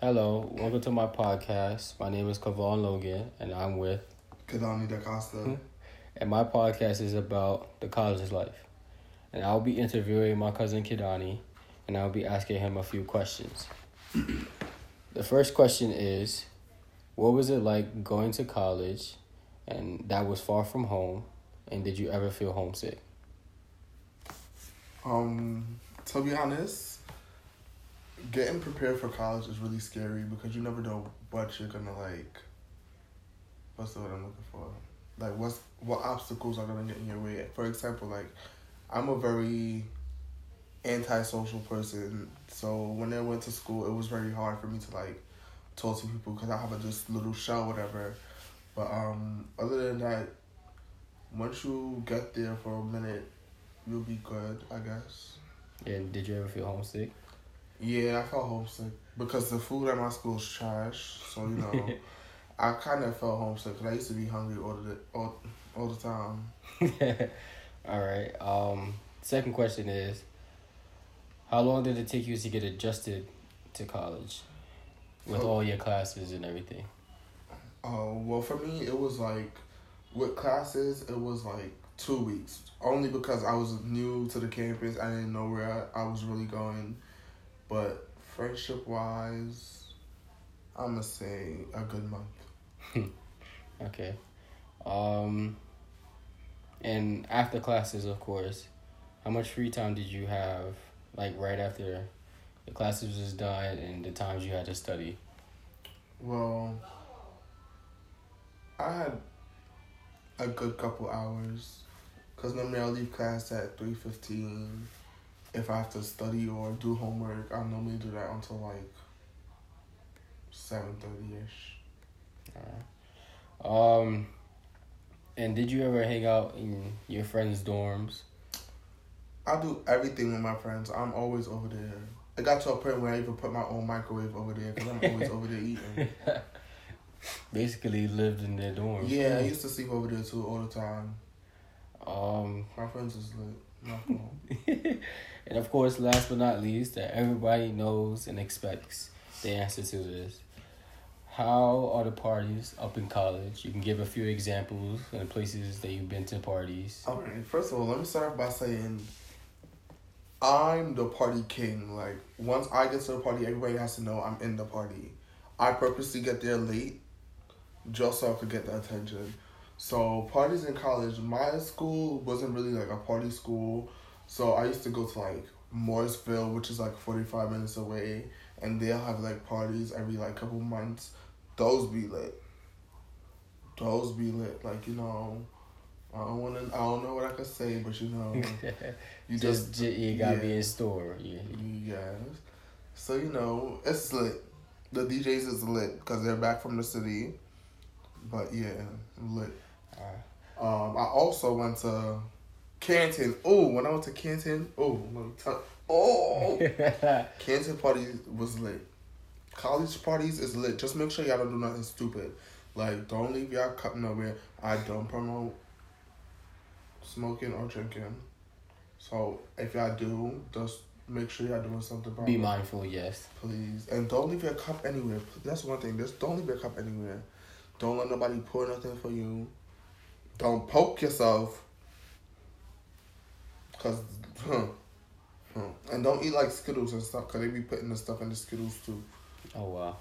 Hello, welcome to my podcast. My name is Kavon Logan, and I'm with. Kadani Da Costa. And my podcast is about the college life. And I'll be interviewing my cousin Kidani, and I'll be asking him a few questions. the first question is What was it like going to college, and that was far from home, and did you ever feel homesick? Um, to be honest, getting prepared for college is really scary because you never know what you're gonna like. What's the word I'm looking for? Like, what's what obstacles are gonna get in your way? For example, like, I'm a very antisocial person, so when I went to school, it was very hard for me to like talk to people because I have a just little shell, whatever. But um, other than that, once you get there for a minute, you'll be good, I guess. And did you ever feel homesick? Yeah, I felt homesick because the food at my school is trash. So you know, I kind of felt homesick because I used to be hungry all the all, all the time. all right. Um, second question is, how long did it take you to get adjusted to college, with Oh. all your classes and everything? Oh well, for me it was like with classes it was like two weeks only because I was new to the campus. I didn't know where I, I was really going, but friendship wise, I'm gonna say a good month. Okay. Um, and after classes, of course, how much free time did you have, like right after the classes was done and the times you had to study? Well, I had a good couple hours, cause normally I leave class at three fifteen. If I have to study or do homework, I normally do that until like seven thirty ish. Um, and did you ever hang out in your friends' dorms? I do everything with my friends. I'm always over there. It got to a point where I even put my own microwave over there because I'm always over there eating. Basically, lived in their dorms. Yeah, I used to sleep over there too all the time. Um, My friends is lit. And of course, last but not least, that everybody knows and expects the answer to this. How are the parties up in college? You can give a few examples and places that you've been to parties. All right. First of all, let me start by saying I'm the party king. Like once I get to the party, everybody has to know I'm in the party. I purposely get there late just so I could get the attention. So parties in college, my school wasn't really like a party school. So I used to go to like Morrisville, which is like forty five minutes away, and they'll have like parties every like couple months. Those be lit. Those be lit. Like you know, I don't wanna. I don't know what I could say, but you know, you just, just you gotta be in store. Yeah. Yes. So you know, it's lit. The DJs is lit because they're back from the city. But yeah, lit. Um, I also went to Canton. Oh, when I went to Canton, oh, let me tell. Oh, Canton party was lit. College parties is lit. Just make sure y'all don't do nothing stupid. Like, don't leave y'all cup nowhere. I don't promote smoking or drinking. So if y'all do, just make sure y'all doing something proper. be mindful, yes. please, and don't leave your cup anywhere. That's one thing. Just don't leave your cup anywhere. Don't let nobody pour nothing for you. Don't poke yourself. Cause, huh, huh. and don't eat like Skittles and stuff. Cause they be putting the stuff in the Skittles too. Oh wow,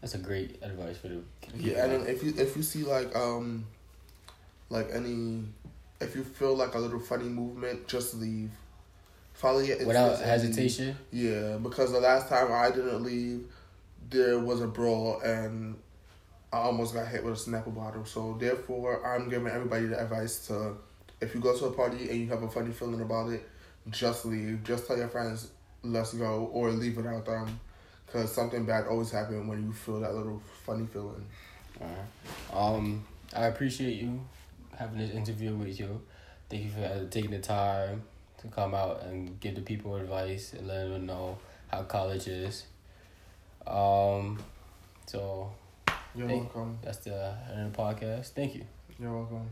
that's a great advice for the. Yeah, and if you if you see like um, like any, if you feel like a little funny movement, just leave. Follow your without leave. hesitation. Yeah, because the last time I didn't leave, there was a brawl and I almost got hit with a Snapple bottle. So therefore, I'm giving everybody the advice to, if you go to a party and you have a funny feeling about it, just leave. Just tell your friends, let's go, or leave without them, because something bad always happens when you feel that little funny feeling. Um, I appreciate you having this interview with you. Thank you for taking the time to come out and give the people advice and let them know how college is. Um, so You're Hey. welcome. that's the end of the podcast. Thank you. You're welcome.